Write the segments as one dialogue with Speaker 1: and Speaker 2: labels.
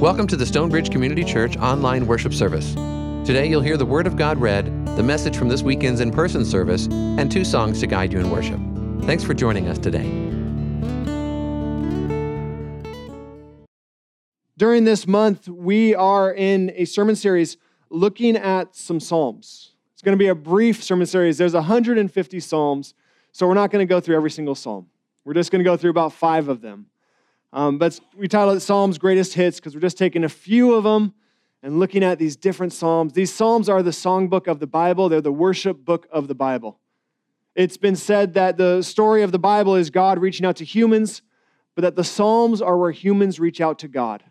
Speaker 1: Welcome to the Stonebridge Community Church online worship service. Today you'll hear the Word of God read, the message from this weekend's in person service, and two songs to guide you in worship. Thanks for joining us today.
Speaker 2: During this month, we are in a sermon series looking at some Psalms. It's going to be a brief sermon series. There's 150 Psalms, so we're not going to go through every single Psalm. We're just going to go through about five of them. Um, but we titled it Psalms Greatest Hits because we're just taking a few of them and looking at these different Psalms. These Psalms are the songbook of the Bible, they're the worship book of the Bible. It's been said that the story of the Bible is God reaching out to humans, but that the Psalms are where humans reach out to God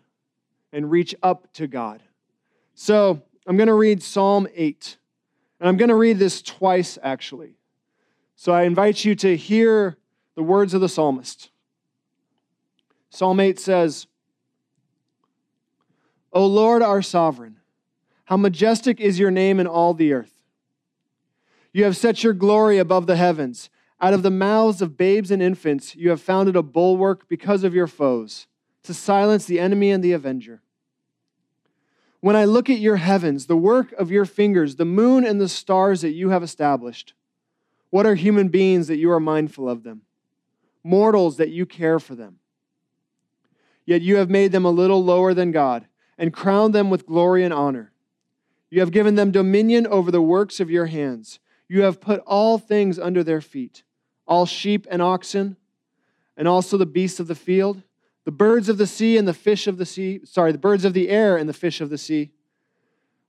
Speaker 2: and reach up to God. So I'm going to read Psalm 8. And I'm going to read this twice, actually. So I invite you to hear the words of the psalmist. Psalm 8 says, O Lord, our sovereign, how majestic is your name in all the earth. You have set your glory above the heavens. Out of the mouths of babes and infants, you have founded a bulwark because of your foes, to silence the enemy and the avenger. When I look at your heavens, the work of your fingers, the moon and the stars that you have established, what are human beings that you are mindful of them? Mortals that you care for them. Yet you have made them a little lower than God and crowned them with glory and honor. You have given them dominion over the works of your hands. You have put all things under their feet all sheep and oxen, and also the beasts of the field, the birds of the sea and the fish of the sea, sorry, the birds of the air and the fish of the sea,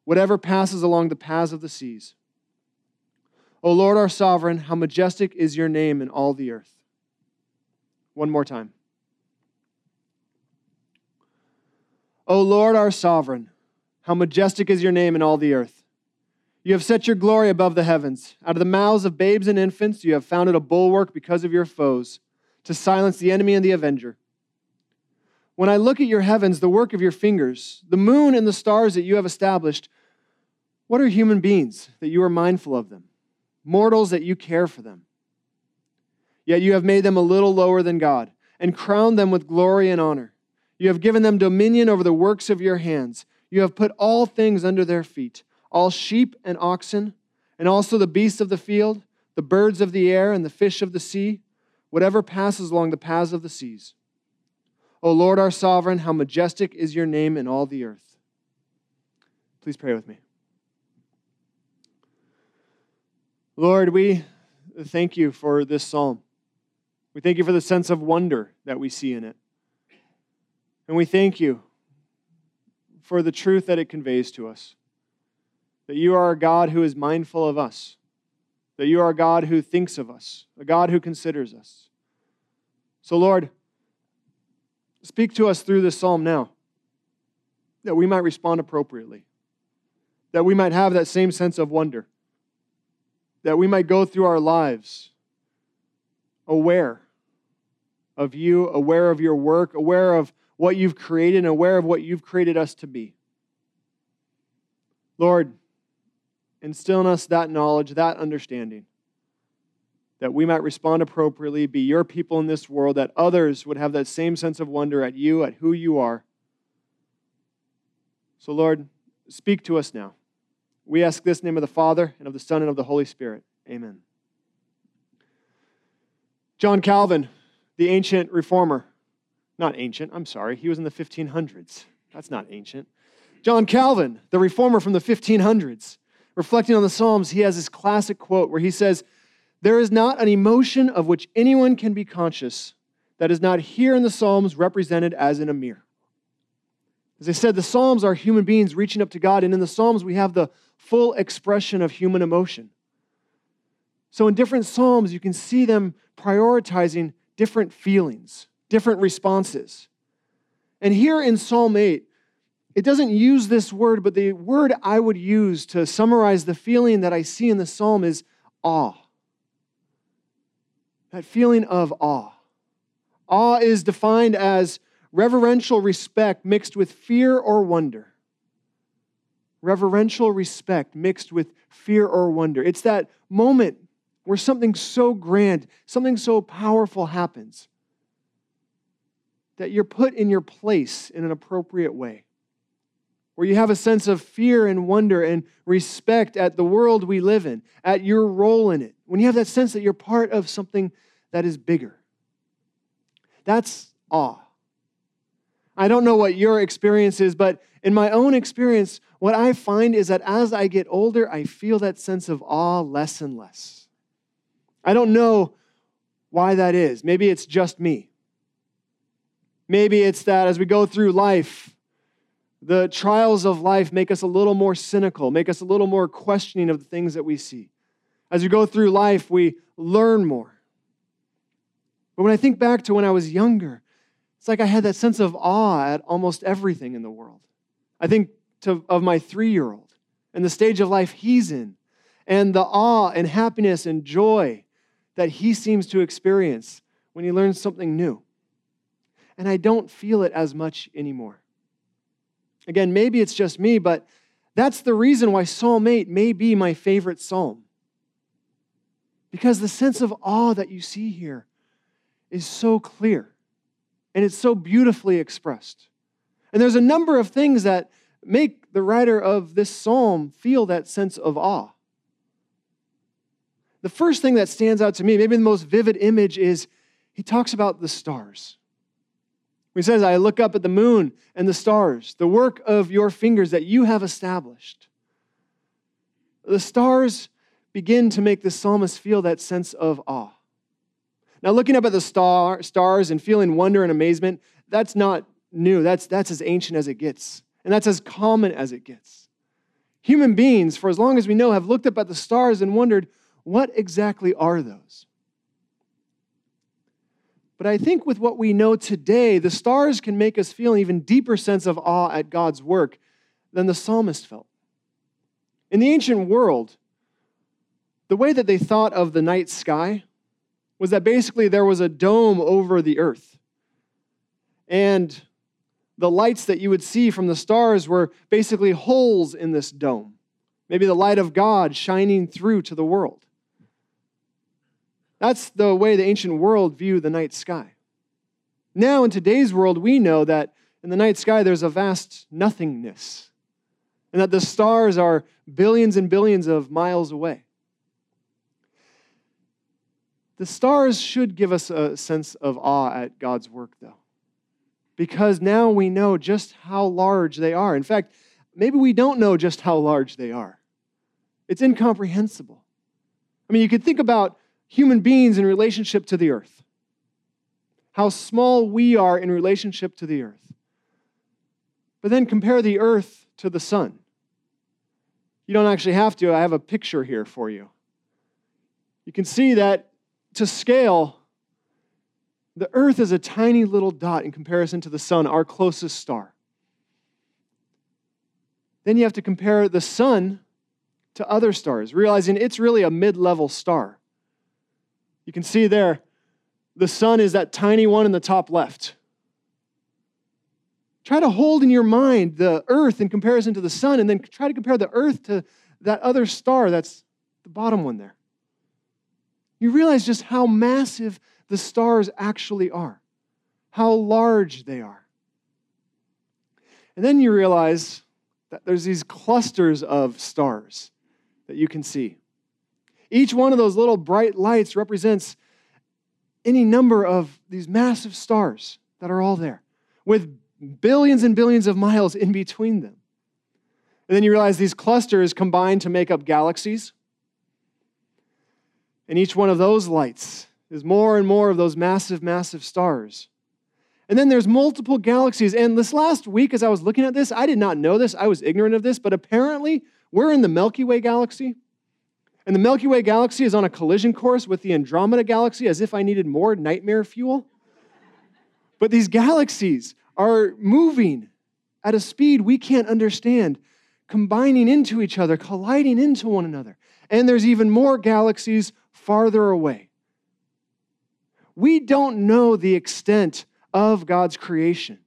Speaker 2: whatever passes along the paths of the seas. O Lord our sovereign, how majestic is your name in all the earth. One more time. O Lord our sovereign, how majestic is your name in all the earth. You have set your glory above the heavens. Out of the mouths of babes and infants, you have founded a bulwark because of your foes, to silence the enemy and the avenger. When I look at your heavens, the work of your fingers, the moon and the stars that you have established, what are human beings that you are mindful of them? Mortals that you care for them. Yet you have made them a little lower than God and crowned them with glory and honor. You have given them dominion over the works of your hands. You have put all things under their feet all sheep and oxen, and also the beasts of the field, the birds of the air, and the fish of the sea, whatever passes along the paths of the seas. O Lord our sovereign, how majestic is your name in all the earth. Please pray with me. Lord, we thank you for this psalm. We thank you for the sense of wonder that we see in it. And we thank you for the truth that it conveys to us that you are a God who is mindful of us, that you are a God who thinks of us, a God who considers us. So, Lord, speak to us through this psalm now, that we might respond appropriately, that we might have that same sense of wonder, that we might go through our lives aware of you, aware of your work, aware of what you've created, and aware of what you've created us to be. Lord, instill in us that knowledge, that understanding, that we might respond appropriately, be your people in this world, that others would have that same sense of wonder at you, at who you are. So, Lord, speak to us now. We ask this name of the Father, and of the Son, and of the Holy Spirit. Amen. John Calvin, the ancient reformer, not ancient, I'm sorry, he was in the 1500s. That's not ancient. John Calvin, the reformer from the 1500s, reflecting on the Psalms, he has this classic quote where he says, There is not an emotion of which anyone can be conscious that is not here in the Psalms represented as in a mirror. As I said, the Psalms are human beings reaching up to God, and in the Psalms, we have the full expression of human emotion. So, in different Psalms, you can see them prioritizing different feelings, different responses. And here in Psalm 8, it doesn't use this word, but the word I would use to summarize the feeling that I see in the psalm is awe. That feeling of awe. Awe is defined as reverential respect mixed with fear or wonder. Reverential respect mixed with fear or wonder. It's that moment where something so grand, something so powerful happens that you're put in your place in an appropriate way where you have a sense of fear and wonder and respect at the world we live in, at your role in it, when you have that sense that you're part of something that is bigger. That's awe. I don't know what your experience is, but in my own experience, what I find is that as I get older, I feel that sense of awe less and less. I don't know why that is. Maybe it's just me. Maybe it's that as we go through life, the trials of life make us a little more cynical, make us a little more questioning of the things that we see. As we go through life, we learn more. But when I think back to when I was younger, it's like I had that sense of awe at almost everything in the world. I think to, of my three year old and the stage of life he's in, and the awe and happiness and joy that he seems to experience when he learns something new. And I don't feel it as much anymore. Again, maybe it's just me, but that's the reason why Psalm 8 may be my favorite psalm. Because the sense of awe that you see here is so clear and it's so beautifully expressed. And there's a number of things that make the writer of this psalm feel that sense of awe. The first thing that stands out to me, maybe the most vivid image, is he talks about the stars. He says, I look up at the moon and the stars, the work of your fingers that you have established. The stars begin to make the psalmist feel that sense of awe. Now, looking up at the star, stars and feeling wonder and amazement, that's not new. That's, that's as ancient as it gets, and that's as common as it gets. Human beings, for as long as we know, have looked up at the stars and wondered, what exactly are those? But I think with what we know today, the stars can make us feel an even deeper sense of awe at God's work than the psalmist felt. In the ancient world, the way that they thought of the night sky was that basically there was a dome over the earth. And the lights that you would see from the stars were basically holes in this dome. Maybe the light of God shining through to the world. That's the way the ancient world viewed the night sky. Now, in today's world, we know that in the night sky there's a vast nothingness, and that the stars are billions and billions of miles away. The stars should give us a sense of awe at God's work, though, because now we know just how large they are. In fact, maybe we don't know just how large they are. It's incomprehensible. I mean, you could think about human beings in relationship to the earth, how small we are in relationship to the earth. But then compare the earth to the sun. You don't actually have to. I have a picture here for you. You can see that to scale, the earth is a tiny little dot in comparison to the sun, our closest star. Then you have to compare the sun to other stars, realizing it's really a mid level star. You can see there, the sun is that tiny one in the top left. Try to hold in your mind the earth in comparison to the sun, and then try to compare the earth to that other star that's the bottom one there. You realize just how massive the stars actually are, how large they are. And then you realize that there's these clusters of stars that you can see. Each one of those little bright lights represents any number of these massive stars that are all there with billions and billions of miles in between them. And then you realize these clusters combine to make up galaxies. And each one of those lights is more and more of those massive, massive stars. And then there's multiple galaxies. And this last week, as I was looking at this, I did not know this. I was ignorant of this, but apparently we're in the Milky Way galaxy. And the Milky Way galaxy is on a collision course with the Andromeda galaxy as if I needed more nightmare fuel. But these galaxies are moving at a speed we can't understand, combining into each other, colliding into one another. And there's even more galaxies farther away. We don't know the extent of God's creation.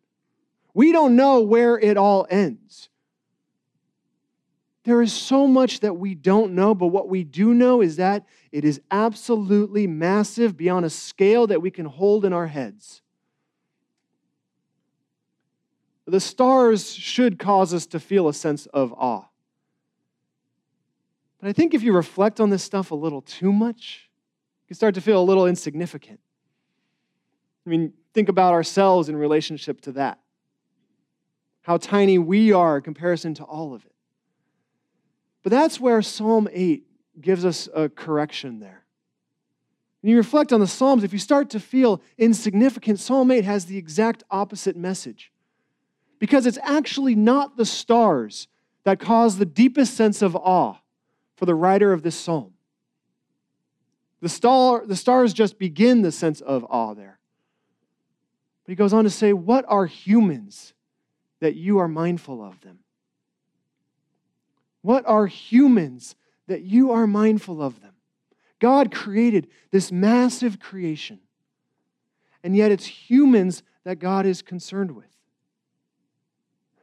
Speaker 2: We don't know where it all ends. There is so much that we don't know, but what we do know is that it is absolutely massive beyond a scale that we can hold in our heads. the stars should cause us to feel a sense of awe. But I think if you reflect on this stuff a little too much, you start to feel a little insignificant. I mean, think about ourselves in relationship to that. How tiny we are in comparison to all of it. But that's where Psalm 8 gives us a correction there. When you reflect on the Psalms, if you start to feel insignificant, Psalm 8 has the exact opposite message. Because it's actually not the stars that cause the deepest sense of awe for the writer of this psalm. The, star, the stars just begin the sense of awe there. But he goes on to say, What are humans that you are mindful of them? What are humans that you are mindful of them? God created this massive creation, and yet it's humans that God is concerned with.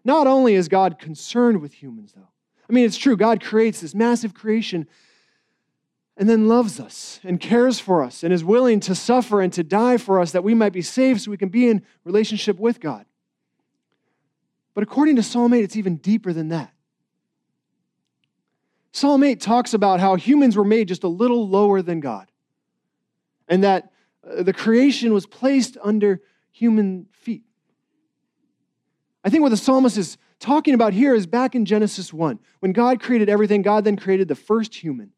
Speaker 2: Not only is God concerned with humans, though, I mean, it's true, God creates this massive creation and then loves us and cares for us and is willing to suffer and to die for us that we might be saved so we can be in relationship with God. But according to Psalm 8, it's even deeper than that. Psalm 8 talks about how humans were made just a little lower than God and that uh, the creation was placed under human feet. I think what the psalmist is talking about here is back in Genesis 1. When God created everything, God then created the first human.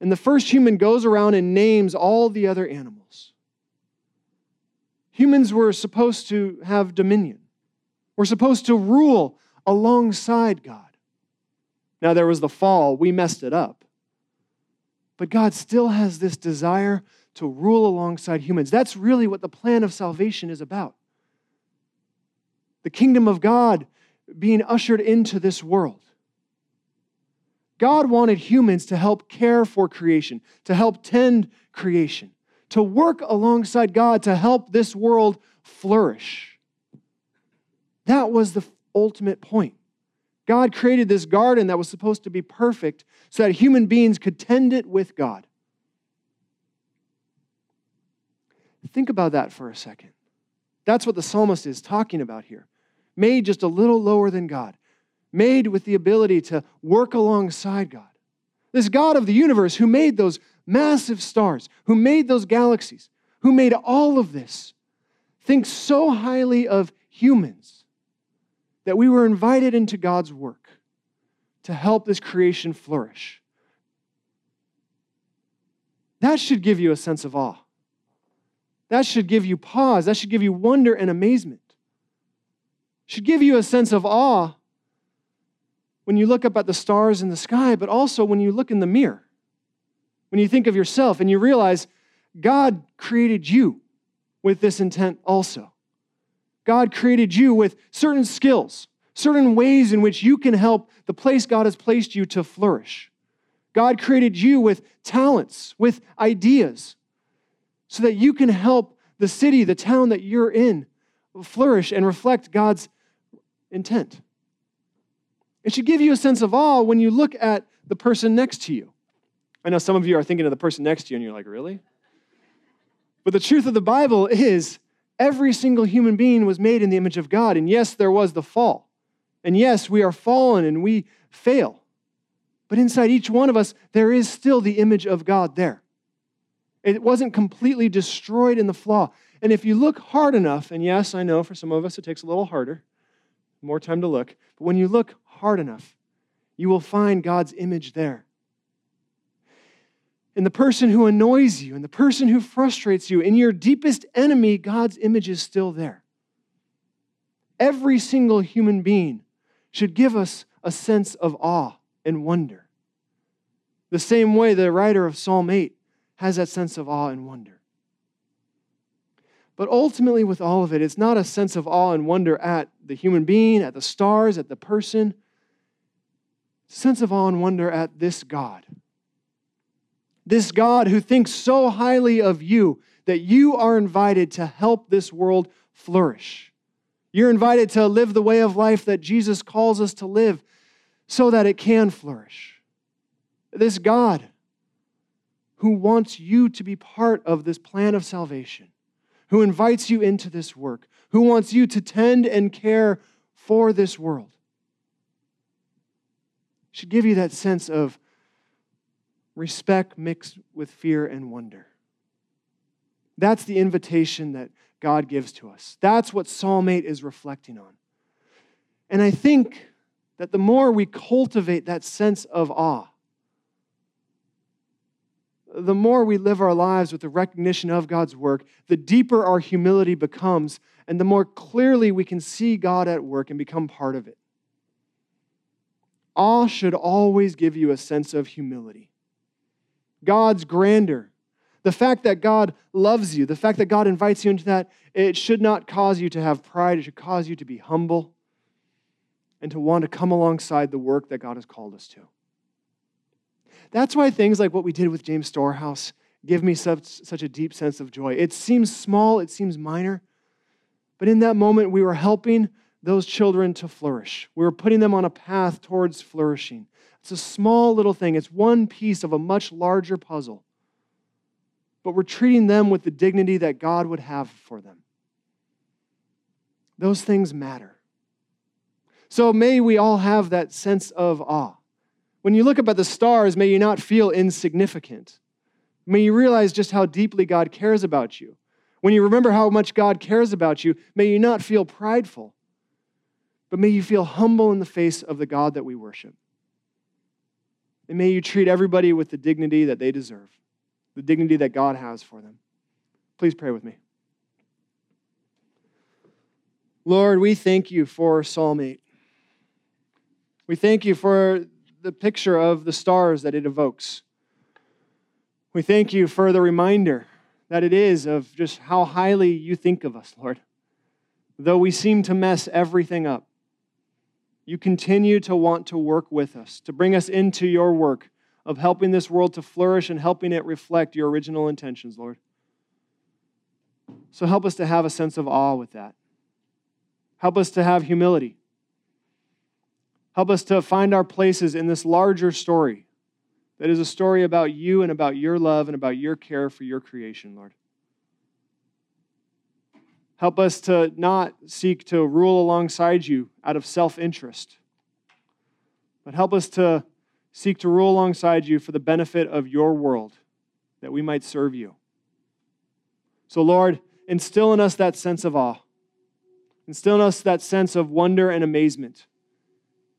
Speaker 2: And the first human goes around and names all the other animals. Humans were supposed to have dominion, we're supposed to rule alongside God. Now, there was the fall, we messed it up. But God still has this desire to rule alongside humans. That's really what the plan of salvation is about. The kingdom of God being ushered into this world. God wanted humans to help care for creation, to help tend creation, to work alongside God to help this world flourish. That was the ultimate point. God created this garden that was supposed to be perfect so that human beings could tend it with God. Think about that for a second. That's what the psalmist is talking about here made just a little lower than God, made with the ability to work alongside God. This God of the universe who made those massive stars, who made those galaxies, who made all of this, thinks so highly of humans that we were invited into God's work to help this creation flourish. That should give you a sense of awe. That should give you pause. That should give you wonder and amazement should give you a sense of awe when you look up at the stars in the sky, but also when you look in the mirror. When you think of yourself and you realize God created you with this intent also. God created you with certain skills, certain ways in which you can help the place God has placed you to flourish. God created you with talents, with ideas, so that you can help the city, the town that you're in, flourish and reflect God's intent. It should give you a sense of awe when you look at the person next to you. I know some of you are thinking of the person next to you and you're like, really? But the truth of the Bible is every single human being was made in the image of God. And yes, there was the fall. And yes, we are fallen and we fail. But inside each one of us, there is still the image of God there. It wasn't completely destroyed in the flaw. And if you look hard enough, and yes, I know for some of us it takes a little harder, more time to look. But when you look hard enough, you will find God's image there. In the person who annoys you, in the person who frustrates you, in your deepest enemy, God's image is still there. Every single human being should give us a sense of awe and wonder. The same way the writer of Psalm 8 has that sense of awe and wonder. But ultimately, with all of it, it's not a sense of awe and wonder at the human being, at the stars, at the person. It's a sense of awe and wonder at this God. This God who thinks so highly of you that you are invited to help this world flourish. You're invited to live the way of life that Jesus calls us to live so that it can flourish. This God who wants you to be part of this plan of salvation who invites you into this work, who wants you to tend and care for this world. Should give you that sense of respect mixed with fear and wonder. That's the invitation that God gives to us. That's what Psalm 8 is reflecting on. And I think that the more we cultivate that sense of awe, the more we live our lives with the recognition of God's work, the deeper our humility becomes, and the more clearly we can see God at work and become part of it. Awe should always give you a sense of humility. God's grandeur, the fact that God loves you, the fact that God invites you into that, it should not cause you to have pride. It should cause you to be humble and to want to come alongside the work that God has called us to. That's why things like what we did with James Storehouse give me such, such a deep sense of joy. It seems small, it seems minor, but in that moment, we were helping those children to flourish. We were putting them on a path towards flourishing. It's a small little thing, it's one piece of a much larger puzzle. But we're treating them with the dignity that God would have for them. Those things matter. So may we all have that sense of awe. When you look up at the stars, may you not feel insignificant. May you realize just how deeply God cares about you. When you remember how much God cares about you, may you not feel prideful, but may you feel humble in the face of the God that we worship. And may you treat everybody with the dignity that they deserve, the dignity that God has for them. Please pray with me. Lord, we thank you for Psalm 8. We thank you for the picture of the stars that it evokes. We thank you for the reminder that it is of just how highly you think of us, Lord. Though we seem to mess everything up, you continue to want to work with us, to bring us into your work of helping this world to flourish and helping it reflect your original intentions, Lord. So help us to have a sense of awe with that. Help us to have humility Help us to find our places in this larger story that is a story about you and about your love and about your care for your creation, Lord. Help us to not seek to rule alongside you out of self interest, but help us to seek to rule alongside you for the benefit of your world, that we might serve you. So, Lord, instill in us that sense of awe, instill in us that sense of wonder and amazement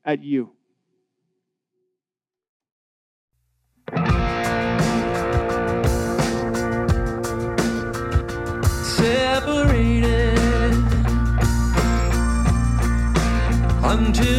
Speaker 2: at you.
Speaker 3: Until